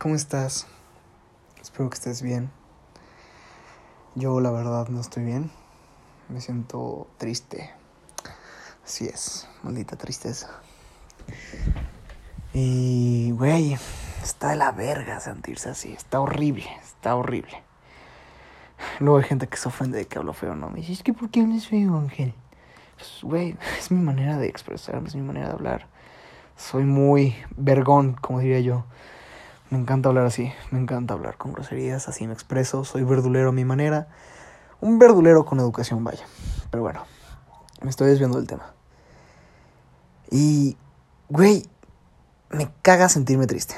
¿Cómo estás? Espero que estés bien. Yo la verdad no estoy bien. Me siento triste. Así es, maldita tristeza. Y, güey, está de la verga sentirse así. Está horrible, está horrible. Luego hay gente que se ofende de que hablo feo, ¿no? Me dice, es que ¿por qué hablas feo, Ángel? Pues, güey, es mi manera de expresarme, es mi manera de hablar. Soy muy vergón, como diría yo. Me encanta hablar así, me encanta hablar con groserías, así me expreso, soy verdulero a mi manera. Un verdulero con educación, vaya. Pero bueno, me estoy desviando del tema. Y, güey, me caga sentirme triste.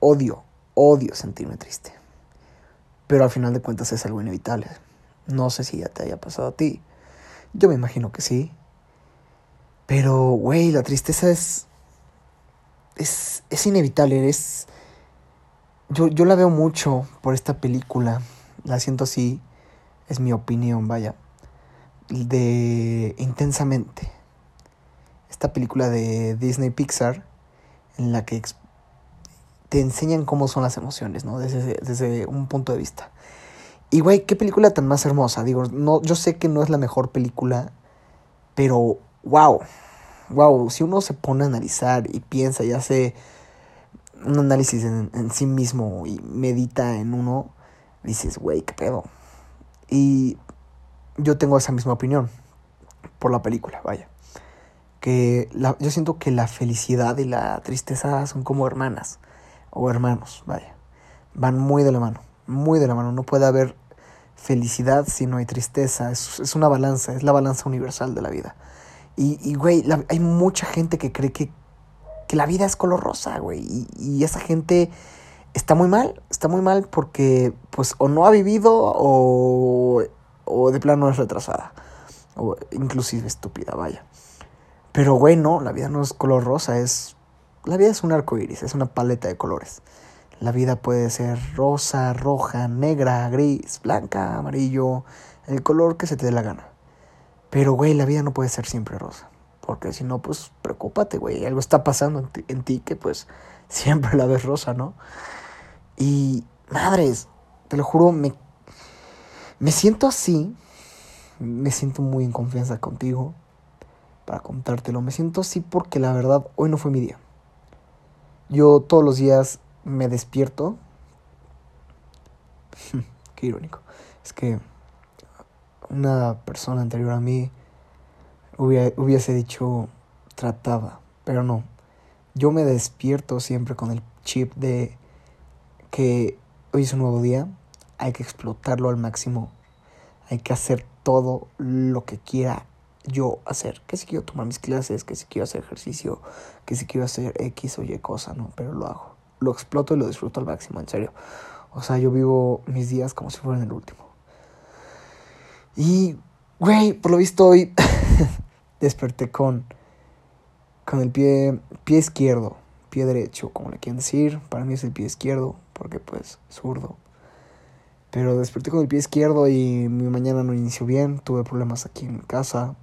Odio, odio sentirme triste. Pero al final de cuentas es algo inevitable. No sé si ya te haya pasado a ti. Yo me imagino que sí. Pero, güey, la tristeza es... Es, es inevitable, es yo, yo la veo mucho por esta película. La siento así. Es mi opinión, vaya. De Intensamente. Esta película de Disney Pixar. En la que te enseñan cómo son las emociones, ¿no? Desde, desde un punto de vista. Y güey, qué película tan más hermosa. Digo, no, yo sé que no es la mejor película. Pero, wow. Wow, si uno se pone a analizar y piensa y hace un análisis en, en, sí mismo y medita en uno, dices, güey, qué pedo. Y yo tengo esa misma opinión por la película, vaya. Que la, yo siento que la felicidad y la tristeza son como hermanas o hermanos, vaya. Van muy de la mano, muy de la mano. No puede haber felicidad si no hay tristeza. Es, es una balanza, es la balanza universal de la vida. Y, y güey, hay mucha gente que cree que que la vida es color rosa, güey. Y, y, esa gente está muy mal, está muy mal porque pues o no ha vivido o, o de plano es retrasada. O inclusive estúpida, vaya. Pero, güey, no, la vida no es color rosa, es... La vida es un arco iris, es una paleta de colores. La vida puede ser rosa, roja, negra, gris, blanca, amarillo, el color que se te dé la gana. Pero, güey, la vida no puede ser siempre rosa. Porque si no, pues preocúpate, güey. Algo está pasando en ti, en ti, que pues siempre la ves rosa, ¿no? Y madres, te lo juro, me, me siento así. Me siento muy en confianza contigo para contártelo. Me siento así porque la verdad hoy no fue mi día. Yo todos los días me despierto. Qué irónico. Es que una persona anterior a mí hubiese dicho trataba, pero no. Yo me despierto siempre con el chip de que hoy es un nuevo día, hay que explotarlo al máximo, hay que hacer todo lo que quiera yo hacer, que si quiero tomar mis clases, que si quiero hacer ejercicio, que si quiero hacer X o Y cosa, no, pero lo hago. Lo exploto y lo disfruto al máximo, en serio. O sea, yo vivo mis días como si fueran el último. Y, güey, por lo visto hoy desperté con, con el pie, pie izquierdo, pie derecho, como le quieren decir. Para mí es el pie izquierdo, porque pues zurdo. Pero desperté con el pie izquierdo y mi mañana no inició bien. Tuve problemas aquí en casa.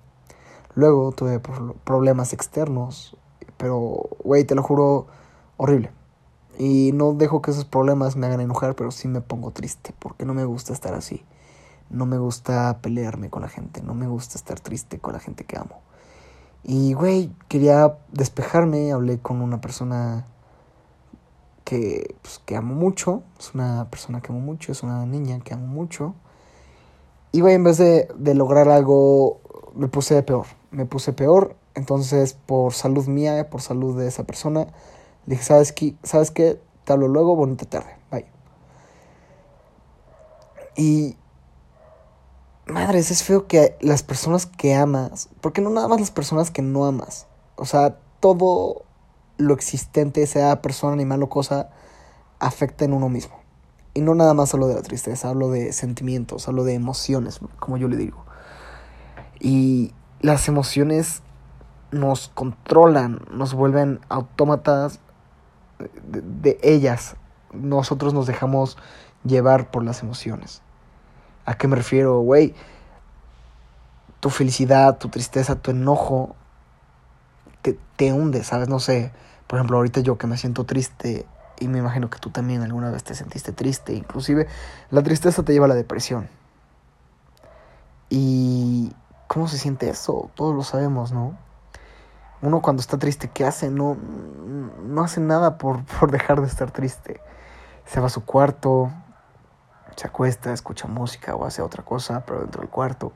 Luego tuve problemas externos. Pero, güey, te lo juro, horrible. Y no dejo que esos problemas me hagan enojar, pero sí me pongo triste, porque no me gusta estar así. No me gusta pelearme con la gente, no me gusta estar triste con la gente que amo. Y, güey, quería despejarme, hablé con una persona que, pues, que amo mucho, es una persona que amo mucho, es una niña que amo mucho. Y, güey, en vez de, de lograr algo, me puse peor, me puse peor. Entonces, por salud mía, por salud de esa persona, le dije, ¿sabes qué? ¿Sabes qué? Te hablo luego, bonita tarde, bye. Y madres, es feo que las personas que amas, porque no nada más las personas que no amas, o sea, todo lo existente, sea persona, animal o cosa, afecta en uno mismo. Y no nada más hablo de la tristeza, hablo de sentimientos, hablo de emociones, como yo le digo. Y las emociones nos controlan, nos vuelven autómatas de, de ellas. Nosotros nos dejamos llevar por las emociones. ¿A qué me refiero, güey? Tu felicidad, tu tristeza, tu enojo te, te hunde, ¿sabes? No sé. Por ejemplo, ahorita yo que me siento triste Y me imagino que tú también alguna vez te sentiste triste. Inclusive la tristeza te lleva a la depresión. Y ¿cómo se siente eso? Todos lo sabemos, ¿no? Uno cuando está triste, ¿qué hace? No, no hace nada por, por dejar de estar triste. Se va a su cuarto, se acuesta, escucha música o hace otra cosa, pero dentro del cuarto.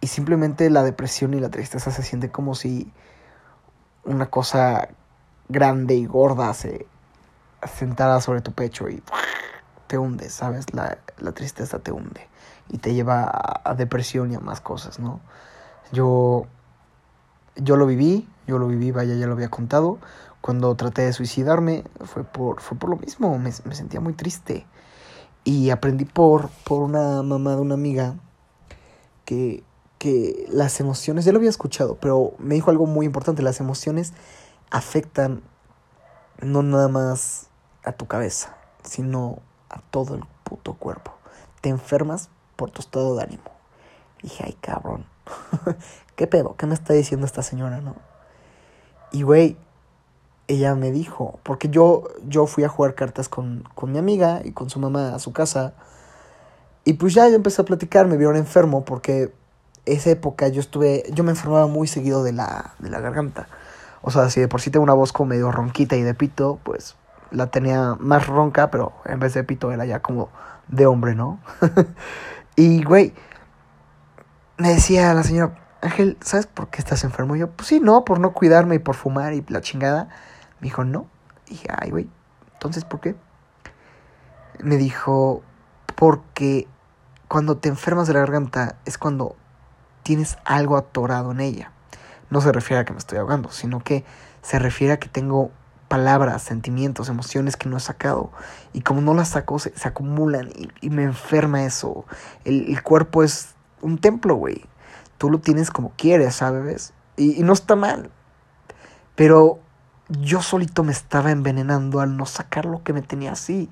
Y simplemente la depresión y la tristeza se siente como si una cosa grande y gorda se sentara sobre tu pecho y te hunde, ¿sabes? La, la tristeza te hunde y te lleva a, a, depresión y a más cosas, ¿no? Yo, yo lo viví, yo lo viví, vaya, ya lo había contado. Cuando traté de suicidarme fue por, fue por lo mismo, me, me sentía muy triste. Y aprendí por, por una mamá de una amiga que, que las emociones, ya lo había escuchado, pero me dijo algo muy importante, las emociones afectan no nada más a tu cabeza, sino a todo el puto cuerpo. Te enfermas por tu estado de ánimo. dije, ay cabrón, ¿qué pedo? ¿Qué me está diciendo esta señora, no? Y güey, ella me dijo, porque yo, yo fui a jugar cartas con, con mi amiga y con su mamá a su casa. Y pues ya yo empecé a platicar, me vieron enfermo porque esa época yo estuve, yo me enfermaba muy seguido de la, de la garganta. O sea, si de por sí tengo una voz como medio ronquita y de pito, pues la tenía más ronca, pero en vez de pito era ya como de hombre, ¿no? y, güey, me decía la señora, Ángel, ¿sabes por qué estás enfermo? Y yo, pues sí, no, por no cuidarme y por fumar y la chingada. Me dijo, no. Dije, ay, güey, entonces, ¿por qué? Me dijo, porque cuando te enfermas de la garganta es cuando tienes algo atorado en ella. No se refiere a que me estoy ahogando, sino que se refiere a que tengo palabras, sentimientos, emociones que no he sacado. Y como no las saco, se, se acumulan y, y, me enferma eso. El, el cuerpo es un templo, güey. Tú lo tienes como quieres, ¿sabes? Y, y no está mal. Pero yo solito me estaba envenenando al no sacar lo que me tenía así.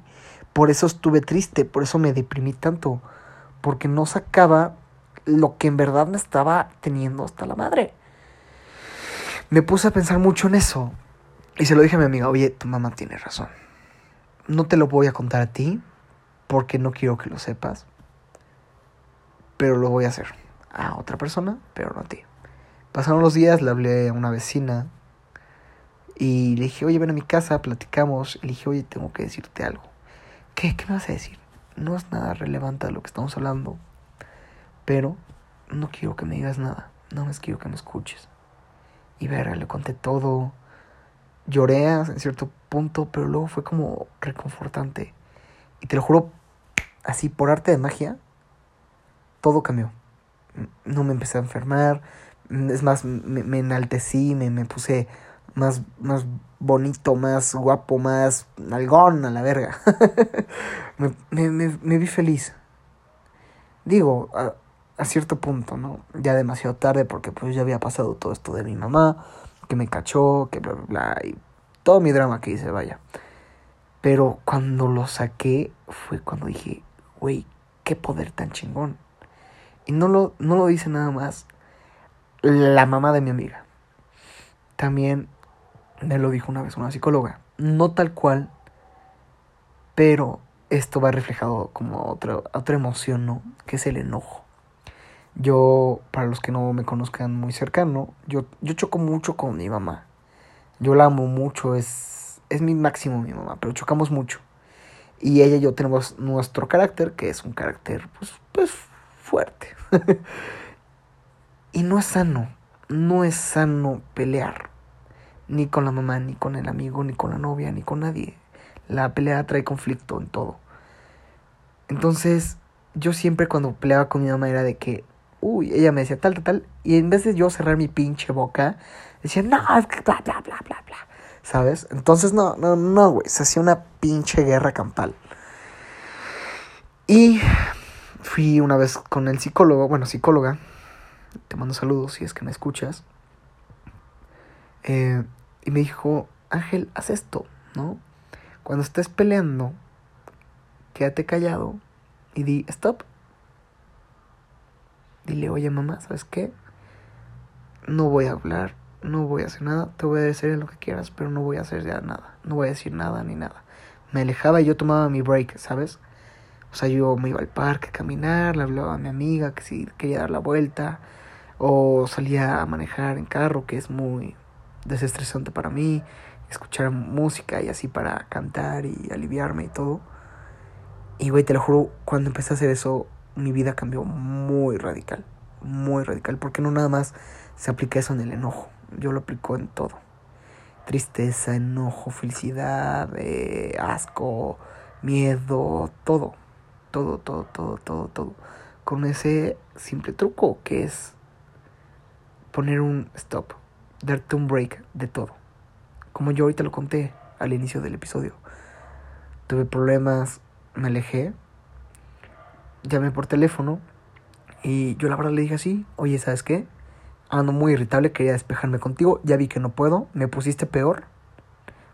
Por eso estuve triste, por eso me deprimí tanto. Porque no sacaba lo que en verdad me estaba teniendo hasta la madre. Me puse a pensar mucho en eso. Y se lo dije a mi amiga, oye, tu mamá tiene razón. No te lo voy a contar a ti porque no quiero que lo sepas. Pero lo voy a hacer a otra persona, pero no a ti. Pasaron los días, le hablé a una vecina y le dije, oye, ven a mi casa, platicamos. Y le dije, oye, tengo que decirte algo. ¿Qué? ¿Qué me vas a decir? No es nada relevante de lo que estamos hablando. Pero no quiero que me digas nada. No más quiero que me escuches. Y verga, le conté todo. Lloré en cierto punto, pero luego fue como reconfortante. Y te lo juro, así por arte de magia, todo cambió. No me empecé a enfermar. Es más, me, me enaltecí, me, me puse más, más bonito, más guapo, más algón a la verga. me, me, me, me, vi feliz. Digo, a, a, cierto punto, ¿no? Ya demasiado tarde porque pues ya había pasado todo esto de mi mamá, que me cachó, que bla, bla, bla, y todo mi drama que hice, vaya. Pero cuando lo saqué fue cuando dije, güey, qué poder tan chingón. Y no lo, no lo dice nada más la mamá de mi amiga. También me lo dijo una vez una psicóloga. No tal cual, pero esto va reflejado como otra, otra emoción, ¿no? Que es el enojo. Yo, para los que no me conozcan muy cercano, yo, yo choco mucho con mi mamá. Yo la amo mucho, es, es mi máximo mi mamá, pero chocamos mucho. Y ella y yo tenemos nuestro carácter, que es un carácter, pues, pues fuerte. y no es sano, no es sano pelear ni con la mamá, ni con el amigo, ni con la novia, ni con nadie. La pelea trae conflicto en todo. Entonces, yo siempre cuando peleaba con mi mamá era de que, uy, ella me decía tal, tal, tal, y en vez de yo cerrar mi pinche boca, decía, no, es que bla, bla, bla, bla, bla. ¿Sabes? Entonces, no, no, no, güey, se hacía una pinche guerra campal. Y fui una vez con el psicólogo, bueno, psicóloga, te mando saludos si es que me escuchas. Eh, me dijo, Ángel, haz esto, ¿no? Cuando estés peleando, quédate callado y di, stop. Dile, oye mamá, ¿sabes qué? No voy a hablar no voy a hacer nada, te voy a decir lo que quieras, pero no voy a hacer ya nada, no voy a decir nada ni nada. Me alejaba y yo tomaba mi break, ¿sabes? O sea, yo me iba al parque a caminar, le hablaba a mi amiga que si quería dar la vuelta, o salía a manejar en carro, que es muy desestresante para mí, escuchar música y así para cantar y aliviarme y todo. Y güey, te lo juro, cuando empecé a hacer eso, mi vida cambió muy radical, muy radical, porque no nada más se aplica eso en el enojo, yo lo aplico en todo. Tristeza, enojo, felicidad, eh, asco, miedo, todo, todo, todo, todo, todo, todo. Con ese simple truco que es poner un stop, darte un break de todo. Como yo ahorita lo conté al inicio del episodio. Tuve problemas, me alejé, llamé por teléfono y yo la verdad le dije así, oye, ¿sabes qué? Ando muy irritable, quería despejarme contigo, ya vi que no puedo, me pusiste peor,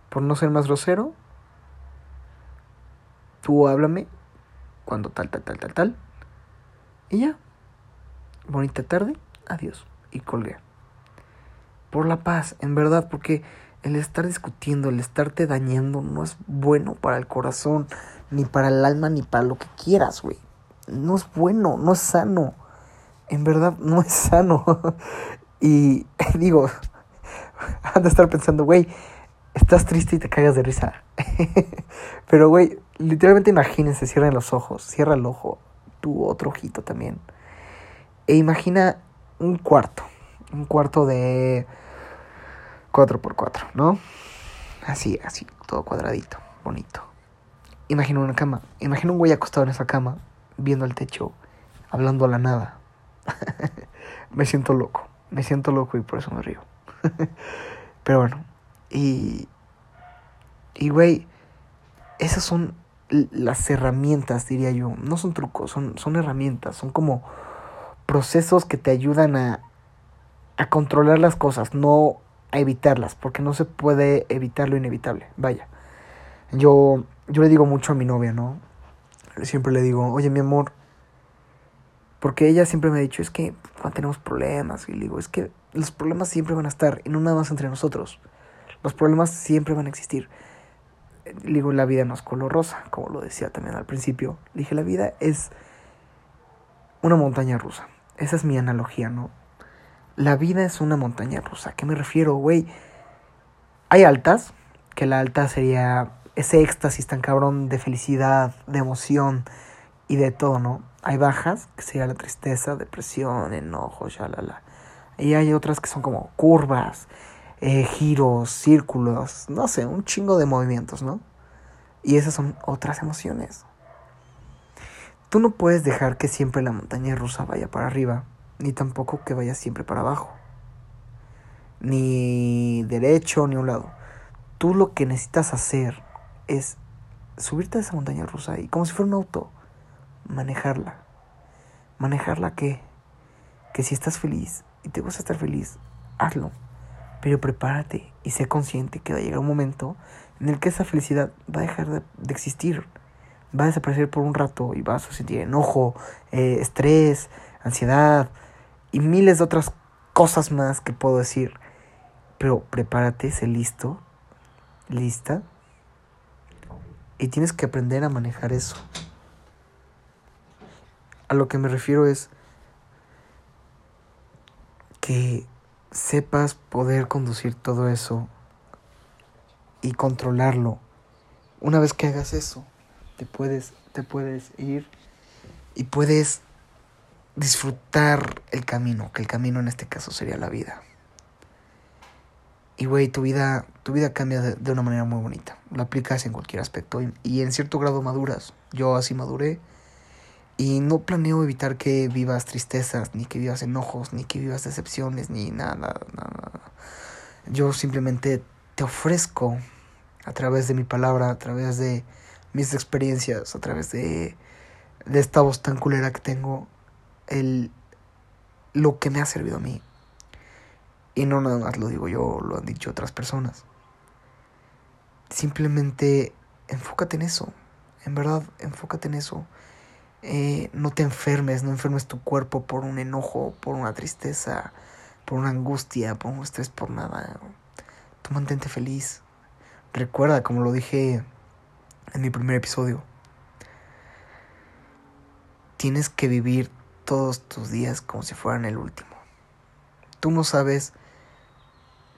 por no ser más grosero. Tú háblame cuando tal, tal, tal, tal, tal. Y ya. Bonita tarde, adiós. Y colgué. Por la paz, en verdad, porque el estar discutiendo, el estarte dañando no es bueno para el corazón, ni para el alma, ni para lo que quieras, güey. No es bueno, no es sano. En verdad, no es sano. y digo, han de estar pensando, güey, estás triste y te cagas de risa. Pero, güey, literalmente imagínense, cierren los ojos, cierra el ojo, tu otro ojito también. E imagina un cuarto, un cuarto de 4x4, ¿no? Así, así, todo cuadradito, bonito. Imagina una cama, imagina un güey acostado en esa cama, viendo el techo, hablando a la nada. me siento loco, me siento loco y por eso me río. Pero bueno, y... Y güey, esas son las herramientas, diría yo. No son trucos, son, son herramientas, son como procesos que te ayudan a, a controlar las cosas, no a evitarlas, porque no se puede evitar lo inevitable. Vaya. Yo, yo le digo mucho a mi novia, ¿no? Siempre le digo, oye, mi amor, porque ella siempre me ha dicho, es que tenemos problemas, y le digo, es que los problemas siempre van a estar, y no nada más entre nosotros. Los problemas siempre van a existir. Le digo, la vida no es color rosa, como lo decía también al principio. Dije, la vida es una montaña rusa. Esa es mi analogía, ¿no? La vida es una montaña rusa. ¿A qué me refiero, güey? Hay altas, que la alta sería ese éxtasis tan cabrón de felicidad, de emoción y de todo, ¿no? Hay bajas, que sería la tristeza, depresión, enojo, la Y hay otras que son como curvas, eh, giros, círculos, no sé, un chingo de movimientos, ¿no? Y esas son otras emociones. Tú no puedes dejar que siempre la montaña rusa vaya para arriba ni tampoco que vaya siempre para abajo, ni derecho ni un lado. Tú lo que necesitas hacer es subirte a esa montaña rusa y como si fuera un auto, manejarla. ¿Manejarla qué? Que si estás feliz y te gusta estar feliz, hazlo. Pero prepárate y sé consciente que va a llegar un momento en el que esa felicidad va a dejar de, existir. Va a desaparecer por un rato y vas a sentir enojo, eh, estrés, ansiedad, y miles de otras cosas más que puedo decir. Pero prepárate, sé listo, lista. Y tienes que aprender a manejar eso. A lo que me refiero es que sepas poder conducir todo eso y controlarlo. Una vez que hagas eso, te puedes, te puedes ir y puedes disfrutar el camino, que el camino en este caso sería la vida. Y güey, tu vida, tu vida cambia de, una manera muy bonita. Lo aplicas en cualquier aspecto y, en cierto grado maduras. Yo así maduré y no planeo evitar que vivas tristezas, ni que vivas enojos, ni que vivas decepciones, ni nada, nada, nada. Yo simplemente te ofrezco a través de mi palabra, a través de mis experiencias, a través de, de esta voz tan culera que tengo, el, lo que me ha servido a mí. Y no nada más lo digo yo, lo han dicho otras personas. Simplemente enfócate en eso. En verdad, enfócate en eso. Eh, no te enfermes, no enfermes tu cuerpo por un enojo, por una tristeza. por una angustia, por un estrés, por nada. Tú mantente feliz. Recuerda, como lo dije en mi primer episodio, tienes que vivir todos tus días como si fueran el último. Tú no sabes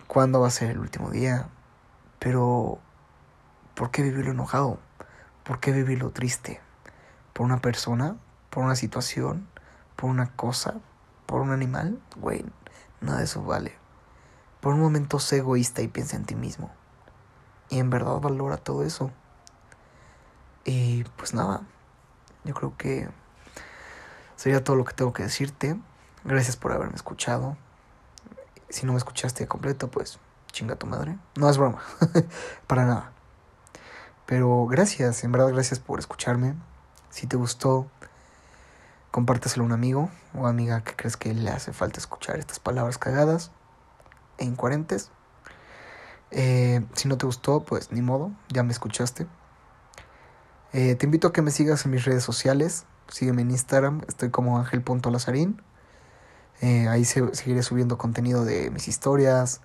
cuándo va a ser el último día, pero ¿por qué vivirlo enojado? ¿Por qué vivirlo triste? ¿Por una persona? ¿Por una situación? ¿Por una cosa? ¿Por un animal? Güey, nada de eso vale. Por un momento sé egoísta y piensa en ti mismo. Y en verdad valora todo eso. Y pues nada, yo creo que sería todo lo que tengo que decirte. Gracias por haberme escuchado. Si no me escuchaste completo, pues chinga tu madre. No es broma, para nada. Pero gracias, en verdad gracias por escucharme. Si te gustó, compárteselo a un amigo o amiga que crees que le hace falta escuchar estas palabras cagadas e incoherentes. Eh, si no te gustó, pues ni modo, ya me escuchaste. Eh, te invito a que me sigas en mis redes sociales. Sígueme en Instagram, estoy como ángel.lazarín. Eh, ahí seguiré subiendo contenido de mis historias,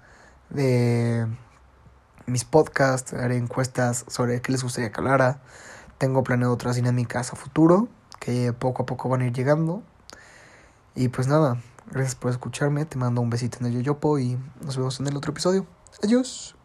de mis podcasts, haré encuestas sobre qué les gustaría que hablara. Tengo planeado otras dinámicas a futuro que poco a poco van a ir llegando. Y pues nada, gracias por escucharme, te mando un besito en el yoyopo y nos vemos en el otro episodio. Adiós.